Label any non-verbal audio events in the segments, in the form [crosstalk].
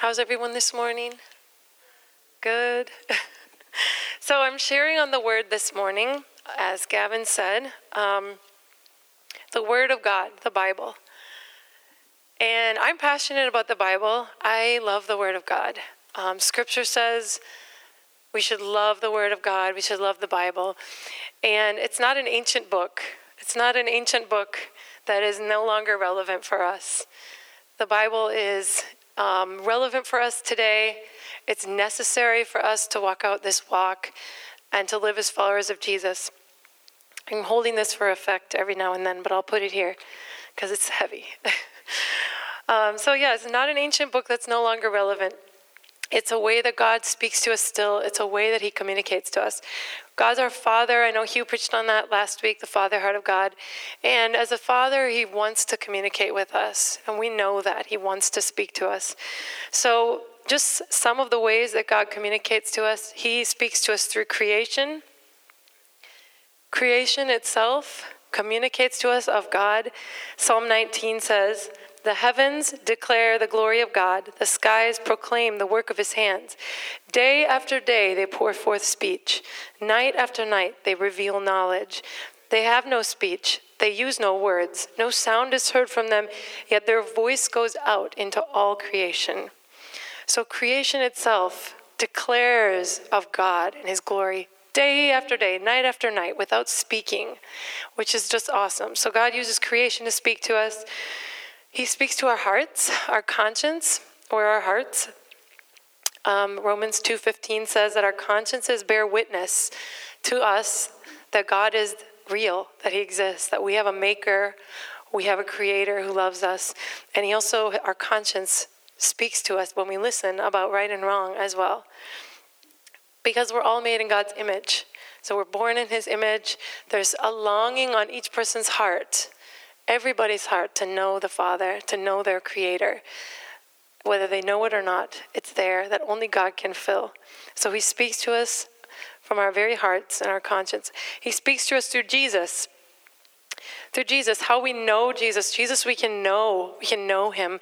How's everyone this morning? Good. [laughs] so I'm sharing on the word this morning, as Gavin said, um, the word of God, the Bible. And I'm passionate about the Bible. I love the word of God. Um, scripture says we should love the word of God, we should love the Bible. And it's not an ancient book, it's not an ancient book that is no longer relevant for us. The Bible is um, relevant for us today. It's necessary for us to walk out this walk and to live as followers of Jesus. I'm holding this for effect every now and then, but I'll put it here because it's heavy. [laughs] um, so, yeah, it's not an ancient book that's no longer relevant. It's a way that God speaks to us still. It's a way that He communicates to us. God's our Father. I know Hugh preached on that last week, the Father heart of God. And as a Father, He wants to communicate with us. And we know that. He wants to speak to us. So, just some of the ways that God communicates to us He speaks to us through creation. Creation itself communicates to us of God. Psalm 19 says, the heavens declare the glory of God, the skies proclaim the work of his hands. Day after day they pour forth speech, night after night they reveal knowledge. They have no speech, they use no words, no sound is heard from them, yet their voice goes out into all creation. So creation itself declares of God and his glory day after day, night after night, without speaking, which is just awesome. So God uses creation to speak to us. He speaks to our hearts, our conscience, or our hearts. Um, Romans 2:15 says that our consciences bear witness to us that God is real, that He exists, that we have a Maker, we have a Creator who loves us, and He also our conscience speaks to us when we listen about right and wrong as well, because we're all made in God's image. So we're born in His image. There's a longing on each person's heart everybody's heart to know the Father, to know their Creator. Whether they know it or not, it's there that only God can fill. So He speaks to us from our very hearts and our conscience. He speaks to us through Jesus. Through Jesus, how we know Jesus. Jesus, we can know. We can know Him.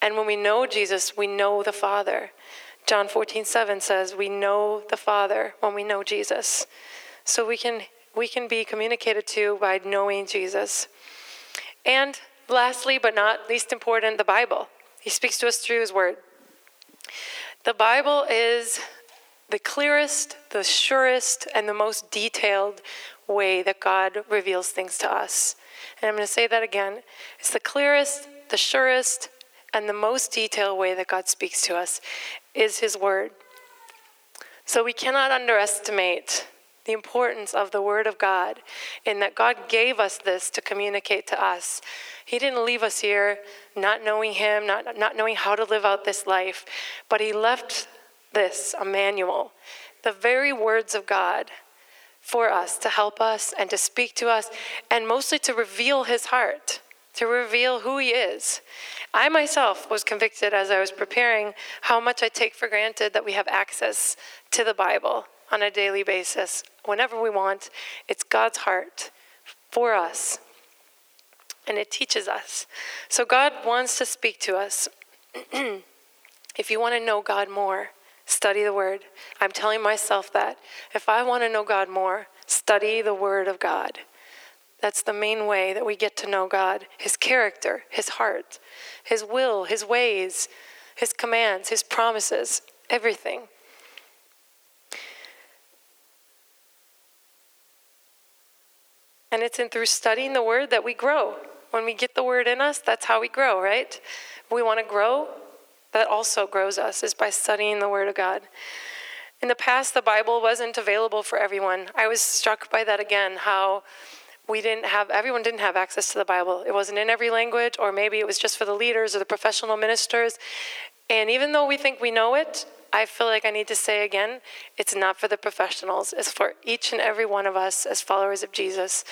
And when we know Jesus, we know the Father. John 14, 7 says, We know the Father when we know Jesus. So we can we can be communicated to by knowing Jesus. And lastly, but not least important, the Bible. He speaks to us through His Word. The Bible is the clearest, the surest, and the most detailed way that God reveals things to us. And I'm going to say that again. It's the clearest, the surest, and the most detailed way that God speaks to us is His Word. So we cannot underestimate the importance of the Word of God, in that God gave us this to communicate to us. He didn't leave us here not knowing Him, not, not knowing how to live out this life, but He left this, a manual, the very words of God for us to help us and to speak to us, and mostly to reveal His heart, to reveal who He is. I myself was convicted as I was preparing how much I take for granted that we have access to the Bible on a daily basis, whenever we want. It's God's heart for us, and it teaches us. So God wants to speak to us. [clears throat] if you want to know God more, study the Word. I'm telling myself that. If I want to know God more, study the Word of God. That's the main way that we get to know God His character, His heart, His will, His ways, His commands, His promises, everything. And it's in through studying the word that we grow. When we get the word in us, that's how we grow, right? We want to grow, that also grows us is by studying the word of God. In the past, the Bible wasn't available for everyone. I was struck by that again, how we didn't have, everyone didn't have access to the Bible. It wasn't in every language, or maybe it was just for the leaders or the professional ministers. And even though we think we know it, I feel like I need to say again it's not for the professionals, it's for each and every one of us as followers of Jesus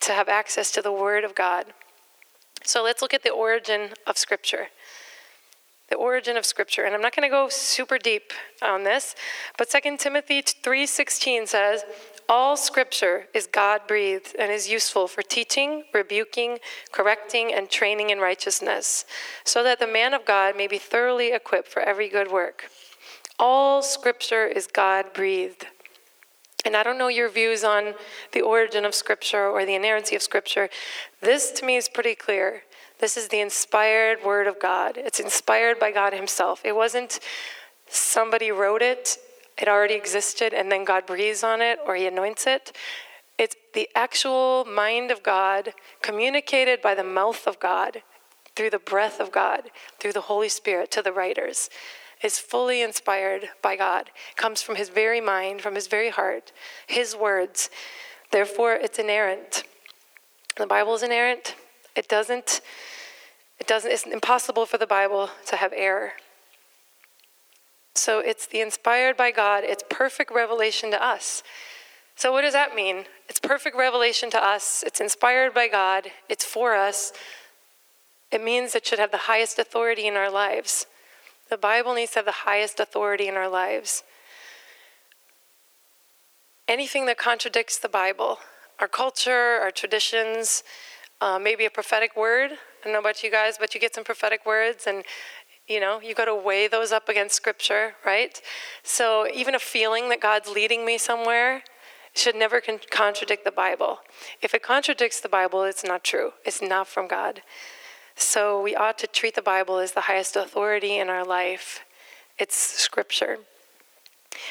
to have access to the Word of God. So let's look at the origin of Scripture. The origin of Scripture. And I'm not going to go super deep on this, but 2 Timothy 3:16 says, All scripture is God breathed and is useful for teaching, rebuking, correcting, and training in righteousness, so that the man of God may be thoroughly equipped for every good work. All scripture is God breathed. And I don't know your views on the origin of scripture or the inerrancy of scripture. This to me is pretty clear. This is the inspired word of God. It's inspired by God Himself. It wasn't somebody wrote it it already existed and then God breathes on it or he anoints it. It's the actual mind of God communicated by the mouth of God through the breath of God, through the Holy Spirit to the writers. Is fully inspired by God, comes from his very mind, from his very heart, his words. Therefore, it's inerrant. The Bible is inerrant. It doesn't, it doesn't, it's impossible for the Bible to have error. So it's the inspired by God, it's perfect revelation to us. So, what does that mean? It's perfect revelation to us, it's inspired by God, it's for us. It means it should have the highest authority in our lives. The Bible needs to have the highest authority in our lives. Anything that contradicts the Bible, our culture, our traditions, uh, maybe a prophetic word. I don't know about you guys, but you get some prophetic words, and you know, you got to weigh those up against scripture, right? So even a feeling that God's leading me somewhere should never con- contradict the Bible. If it contradicts the Bible, it's not true. It's not from God. So we ought to treat the Bible as the highest authority in our life. It's scripture.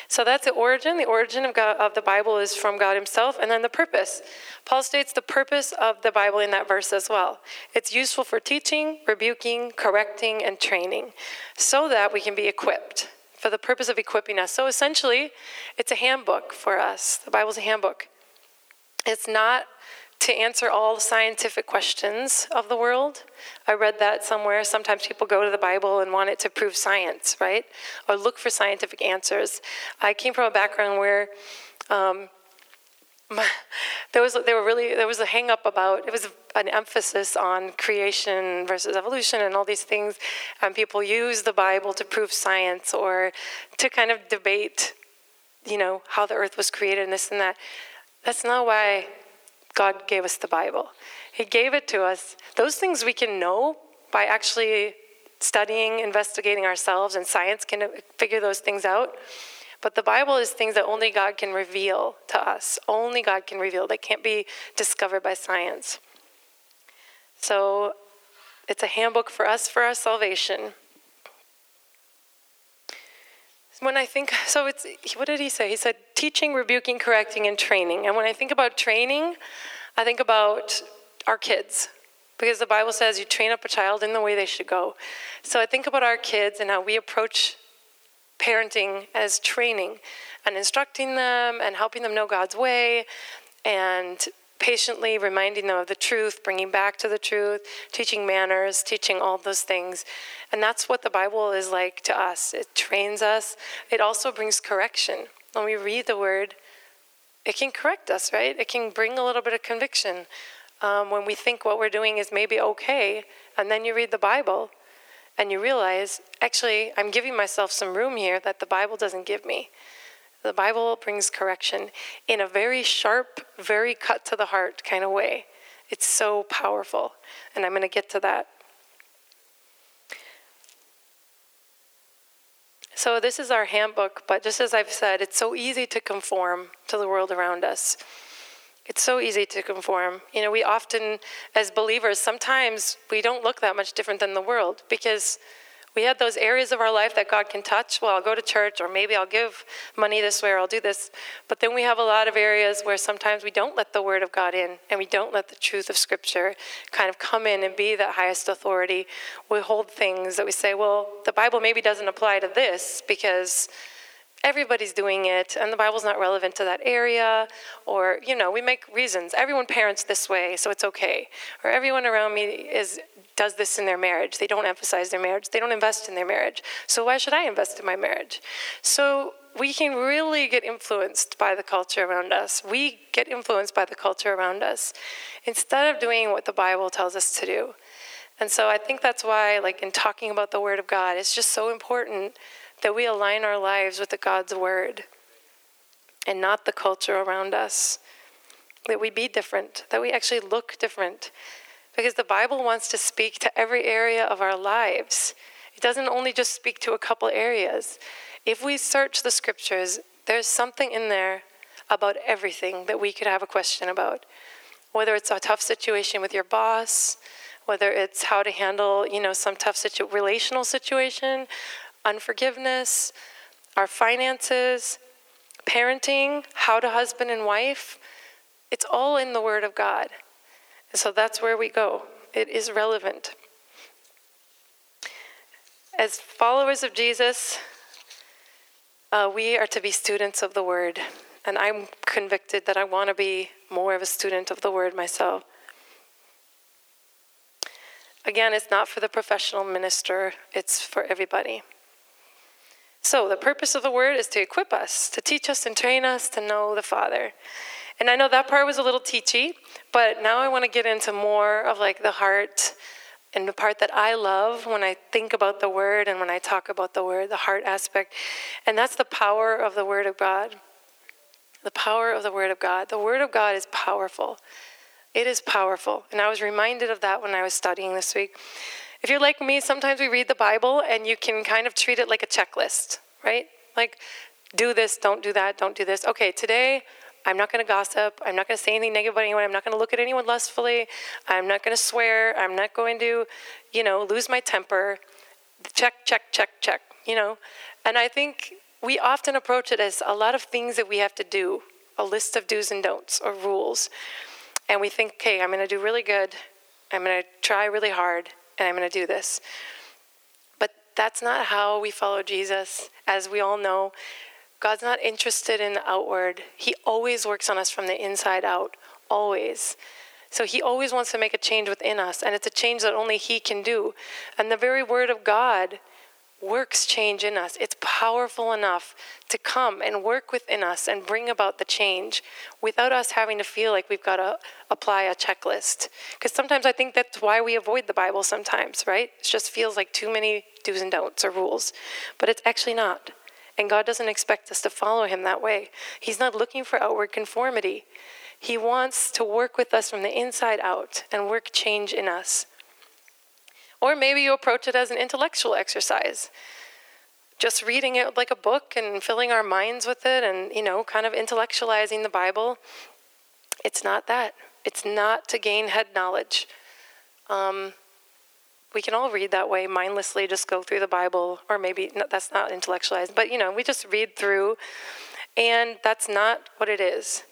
So that's the origin. The origin of, God, of the Bible is from God Himself, and then the purpose. Paul states the purpose of the Bible in that verse as well. It's useful for teaching, rebuking, correcting, and training, so that we can be equipped for the purpose of equipping us. So essentially, it's a handbook for us. The Bible's a handbook. It's not to answer all the scientific questions of the world. I read that somewhere. Sometimes people go to the Bible and want it to prove science, right? Or look for scientific answers. I came from a background where um, [laughs] my, there was there were really there was a hang up about it was an emphasis on creation versus evolution and all these things, and people use the Bible to prove science or to kind of debate, you know, how the earth was created and this and that. That's not why God gave us the Bible. He gave it to us. Those things we can know by actually studying, investigating ourselves, and science can figure those things out. But the Bible is things that only God can reveal to us. Only God can reveal. They can't be discovered by science. So it's a handbook for us for our salvation. When I think, so it's, what did he say? He said teaching, rebuking, correcting, and training. And when I think about training, I think about our kids. Because the Bible says you train up a child in the way they should go. So I think about our kids and how we approach parenting as training and instructing them and helping them know God's way and patiently reminding them of the truth, bringing back to the truth, teaching manners, teaching all those things. And that's what the Bible is like to us. It trains us, it also brings correction. When we read the word, it can correct us, right? It can bring a little bit of conviction um, when we think what we're doing is maybe okay, and then you read the Bible and you realize, actually, I'm giving myself some room here that the Bible doesn't give me. The Bible brings correction in a very sharp, very cut to the heart kind of way. It's so powerful, and I'm going to get to that. So, this is our handbook, but just as I've said, it's so easy to conform to the world around us. It's so easy to conform. You know, we often, as believers, sometimes we don't look that much different than the world because we had those areas of our life that God can touch. Well, I'll go to church, or maybe I'll give money this way, or I'll do this. But then we have a lot of areas where sometimes we don't let the Word of God in, and we don't let the truth of Scripture kind of come in and be that highest authority. We hold things that we say, well, the Bible maybe doesn't apply to this because everybody's doing it and the bible's not relevant to that area or you know we make reasons everyone parents this way so it's okay or everyone around me is does this in their marriage. They don't emphasize their marriage. They don't invest in their marriage. So why should I invest in my marriage? So we can really get influenced by the culture around us. We get influenced by the culture around us instead of doing what the Bible tells us to do. And so I think that's why, like in talking about the Word of God, it's just so important that we align our lives with the God's Word. and not the culture around us. That we be different, that we actually look different. Because the Bible wants to speak to every area of our lives. It doesn't only just speak to a couple areas. If we search the scriptures, there's something in there about everything that we could have a question about. Whether it's a tough situation with your boss, whether it's how to handle, you know, some tough situ- relational situation, unforgiveness, our finances, parenting, how to husband and wife, it's all in the Word of God. And so that's where we go. It is relevant. As followers of Jesus, uh, we are to be students of the Word. And I'm convicted that I want to be more of a student of the Word myself. Again, it's not for the professional minister, it's for everybody. So, the purpose of the word is to equip us, to teach us and train us to know the Father. And I know that part was a little teachy, but now I want to get into more of like the heart and the part that I love when I think about the word and when I talk about the word, the heart aspect. And that's the power of the word of God. The power of the word of God. The word of God is powerful. It is powerful. And I was reminded of that when I was studying this week. If you're like me, sometimes we read the Bible and you can kind of treat it like a checklist, right? Like, do this, don't do that, don't do this. Okay, today I'm not going to gossip. I'm not going to say anything negative about anyone. I'm not going to look at anyone lustfully. I'm not going to swear. I'm not going to, you know, lose my temper. Check, check, check, check, you know. And I think we often approach it as a lot of things that we have to do, a list of do's and don'ts or rules. And we think, okay, I'm going to do really good. I'm going to try really hard and I'm going to do this. But that's not how we follow Jesus. As we all know, God's not interested in the outward. He always works on us from the inside out, always. So he always wants to make a change within us, and it's a change that only he can do. And the very word of God works change in us. It's powerful enough to come and work within us and bring about the change without us having to feel like we've got to apply a checklist. Because sometimes I think that's why we avoid the Bible sometimes, right? It just feels like too many do's and don'ts or rules. But it's actually not. And God doesn't expect us to follow Him that way. He's not looking for outward conformity. He wants to work with us from the inside out and work change in us. Or maybe you approach it as an intellectual exercise. Just reading it like a book and filling our minds with it and, you know, kind of intellectualizing the Bible. It's not that. It's not to gain head knowledge. Um, we can all read that way mindlessly, just go through the Bible, or maybe no, that's not intellectualized, but you know, we just read through, and that's not what it is.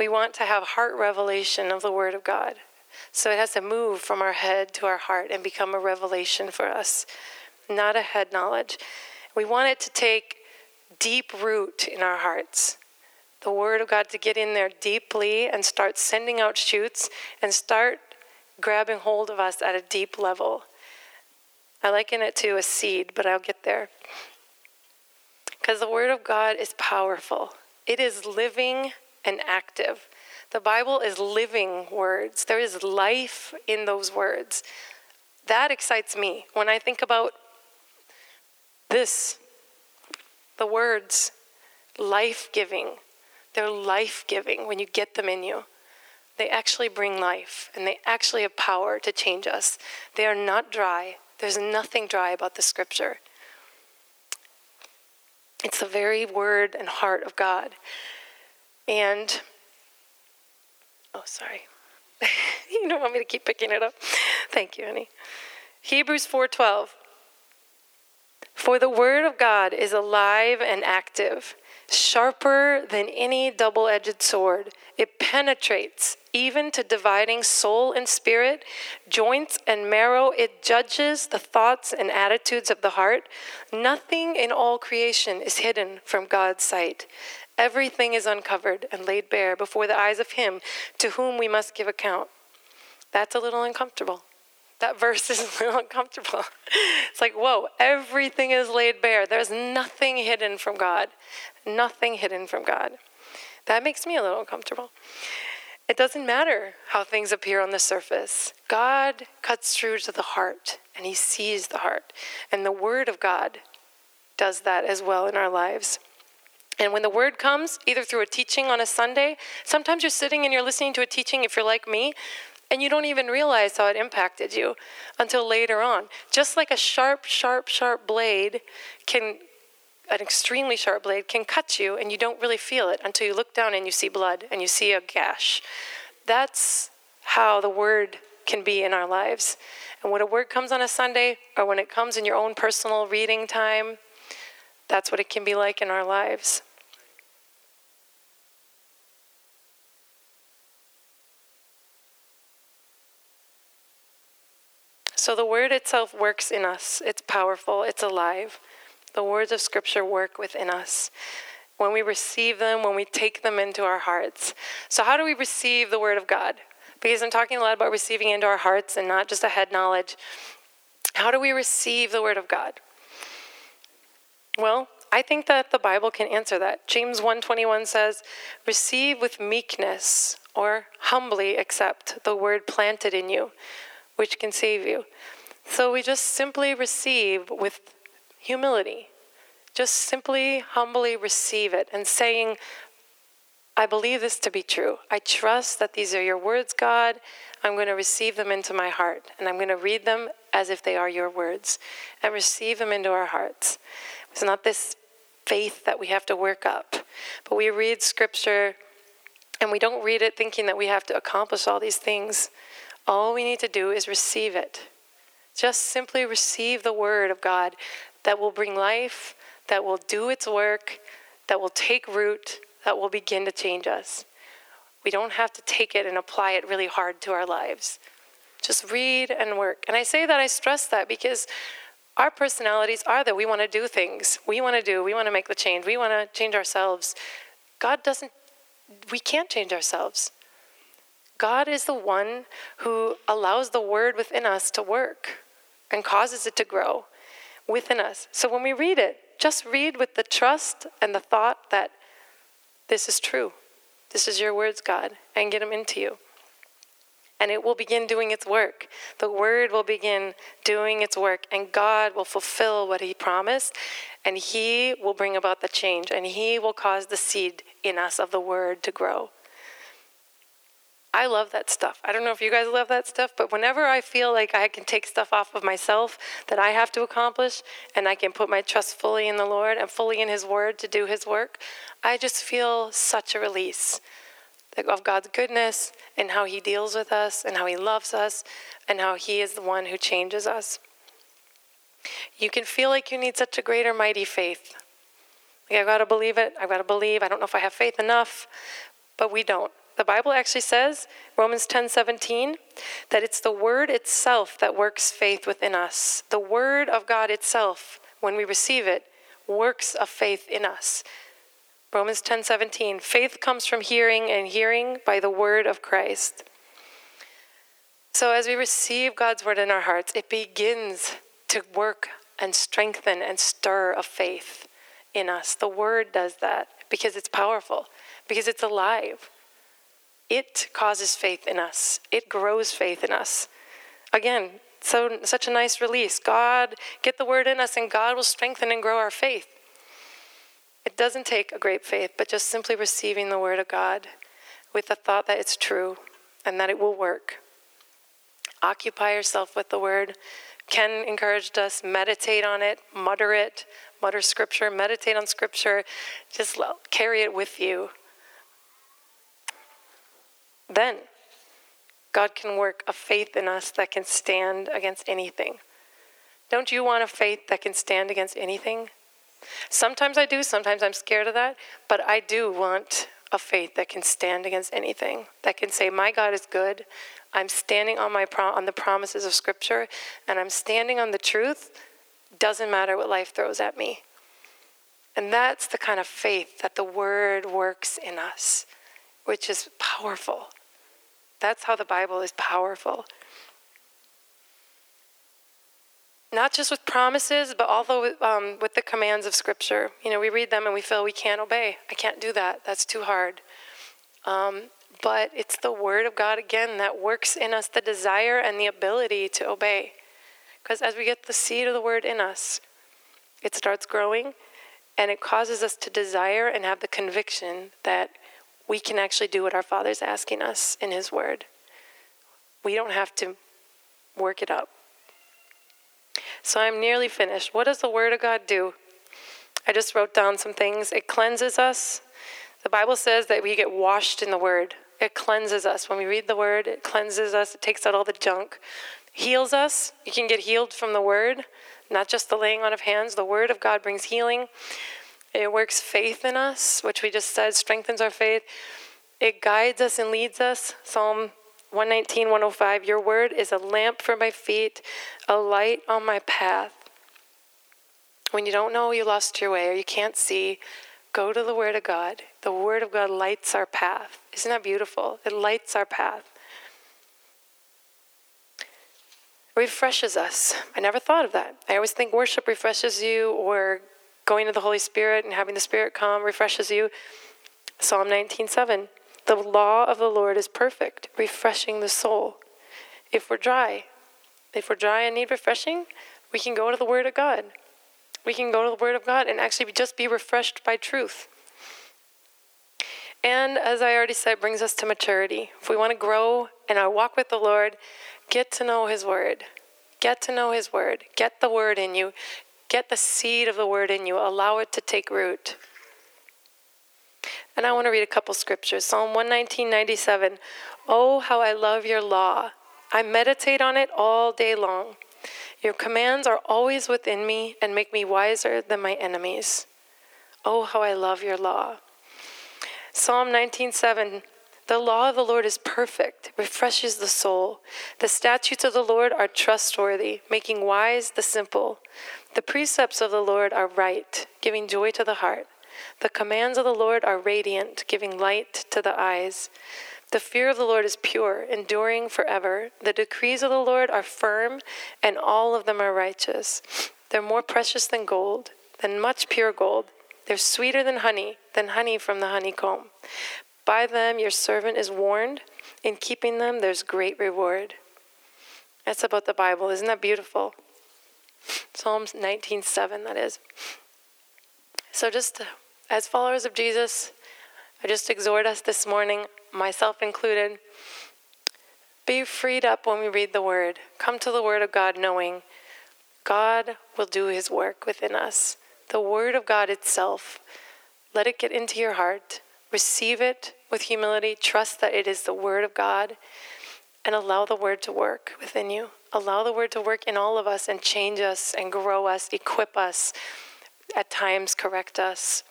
We want to have heart revelation of the Word of God. So it has to move from our head to our heart and become a revelation for us, not a head knowledge. We want it to take deep root in our hearts. The Word of God to get in there deeply and start sending out shoots and start grabbing hold of us at a deep level. I liken it to a seed, but I'll get there. Because the Word of God is powerful, it is living and active. The Bible is living words. There is life in those words. That excites me when I think about this the words life giving. They're life giving when you get them in you. They actually bring life and they actually have power to change us. They are not dry. There's nothing dry about the scripture. It's the very word and heart of God. And Oh, sorry. [laughs] you don't want me to keep picking it up. Thank you, honey. Hebrews 4:12. For the word of God is alive and active, sharper than any double-edged sword. It penetrates even to dividing soul and spirit, joints and marrow. It judges the thoughts and attitudes of the heart. Nothing in all creation is hidden from God's sight. Everything is uncovered and laid bare before the eyes of Him to whom we must give account. That's a little uncomfortable. That [laughs] verse is a little uncomfortable. It's like, whoa, everything is laid bare. There's nothing hidden from God. Nothing hidden from God. That makes me a little uncomfortable. It doesn't matter how things appear on the surface. God cuts through to the heart and He sees the heart. And the Word of God does that as well in our lives. And when the word comes, either through a teaching on a Sunday, sometimes you're sitting and you're listening to a teaching, if you're like me, and you don't even realize how it impacted you until later on. Just like a sharp, sharp, sharp blade can, an extremely sharp blade can cut you, and you don't really feel it until you look down and you see blood and you see a gash. That's how the word can be in our lives. And when a word comes on a Sunday, or when it comes in your own personal reading time, that's what it can be like in our lives. So the word itself works in us. It's powerful, it's alive. The words of Scripture work within us when we receive them, when we take them into our hearts. So, how do we receive the Word of God? Because I'm talking a lot about receiving into our hearts and not just a head knowledge. How do we receive the Word of God? Well, I think that the Bible can answer that. James 1:21 says, "Receive with meekness or humbly accept the word planted in you, which can save you. So we just simply receive with humility. Just simply, humbly receive it and saying, I believe this to be true. I trust that these are your words, God. I'm going to receive them into my heart, and I'm going to read them as if they are your words and receive them into our hearts. It's not this faith that we have to work up, but we read scripture and we don't read it thinking that we have to accomplish all these things. All we need to do is receive it. Just simply receive the word of God that will bring life, that will do its work, that will take root, that will begin to change us. We don't have to take it and apply it really hard to our lives. Just read and work. And I say that, I stress that because our personalities are that we want to do things. We want to do, we want to make the change, we want to change ourselves. God doesn't, we can't change ourselves. God is the one who allows the word within us to work and causes it to grow within us. So when we read it, just read with the trust and the thought that this is true. This is your words, God, and get them into you. And it will begin doing its work. The word will begin doing its work, and God will fulfill what He promised, and He will bring about the change, and He will cause the seed in us of the word to grow. I love that stuff. I don't know if you guys love that stuff, but whenever I feel like I can take stuff off of myself that I have to accomplish and I can put my trust fully in the Lord and fully in His Word to do His work, I just feel such a release of God's goodness and how He deals with us and how He loves us and how He is the one who changes us. You can feel like you need such a greater, mighty faith. Like, I've got to believe it. I've got to believe. I don't know if I have faith enough, but we don't. The Bible actually says, Romans 10 17, that it's the word itself that works faith within us. The word of God itself, when we receive it, works a faith in us. Romans 10 17, faith comes from hearing, and hearing by the word of Christ. So as we receive God's word in our hearts, it begins to work and strengthen and stir a faith in us. The word does that because it's powerful, because it's alive it causes faith in us. It grows faith in us. Again, so such a nice release. God, get the word in us, and God will strengthen and grow our faith. It doesn't take a great faith, but just simply receiving the word of God with the thought that it's true and that it will work. Occupy yourself with the word. Ken encouraged us meditate on it, mutter it, mutter scripture, meditate on scripture. Just carry it with you then God can work a faith in us that can stand against anything. Don't you want a faith that can stand against anything? Sometimes I do, sometimes I'm scared of that, but I do want a faith that can stand against anything, that can say, My God is good. I'm standing on, my on the promises of Scripture, and I'm standing on the truth. Doesn't matter what life throws at me. And that's the kind of faith that the Word works in us, which is powerful. That's how the Bible is powerful. Not just with promises, but also um, with the commands of Scripture. You know, we read them and we feel we can't obey. I can't do that. That's too hard. Um, but it's the Word of God again that works in us the desire and the ability to obey. Because as we get the seed of the Word in us, it starts growing And it causes us to desire and have the conviction that we can actually do what our Father's asking us in His Word. We don't have to work it up. So I'm nearly finished. What does the Word of God do? I just wrote down some things. It cleanses us. The Bible says that we get washed in the Word. It cleanses us. When we read the Word, it cleanses us, it takes out all the junk. Heals us. You can get healed from the Word, not just the laying on of hands. The Word of God brings healing. It works faith in us, which we just said strengthens our faith. It guides us and leads us. Psalm 119, 105 Your word is a lamp for my feet, a light on my path. When you don't know you lost your way or you can't see, go to the Word of God. The Word of God lights our path. Isn't that beautiful? It lights our path. refreshes us. I never thought of that. I always think worship refreshes you or going to the Holy Spirit and having the Spirit come refreshes you. Psalm 19:7. The law of the Lord is perfect, refreshing the soul. If we're dry, if we're dry and need refreshing, we can go to the Word of God. We can go to the Word of God and actually just be refreshed by truth. And as I already said, brings us to maturity. If we want to grow in our walk with the Lord, get to know His Word. Get to know His Word. Get the Word in you. Get the seed of the Word in you. Allow it to take root. And I want to read a couple scriptures. Psalm 119:97. Oh, how I love your law. I meditate on it all day long. Your commands are always within me and make me wiser than my enemies. Oh, how I love your law. Psalm 19:7 The law of the Lord is perfect, refreshes the soul. The statutes of the Lord are trustworthy, making wise the simple. The precepts of the Lord are right, giving joy to the heart. The commands of the Lord are radiant, giving light to the eyes. The fear of the Lord is pure, enduring forever. The decrees of the Lord are firm, and all of them are righteous. They're more precious than gold, than much pure gold. They're sweeter than honey, than honey from the honeycomb. By them your servant is warned. In keeping them, there's great reward. That's about the Bible. Isn't that beautiful? Psalms 19:7 that is. So just as followers of Jesus, I just exhort us this morning, myself included, be freed up when we read the Word. Come to the Word of God knowing God will do His work within us. The Word of God itself, let it get into your heart. Receive it with humility. Trust that it is the Word of God and allow the Word to work within you. Allow the Word to work in all of us and change us and grow us, equip us, at times correct us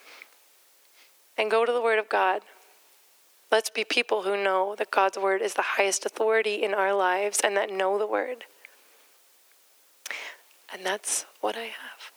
and go to the Word of God. Let's be people who know that God's Word is the highest authority in our lives and that know the Word. And that's what I have.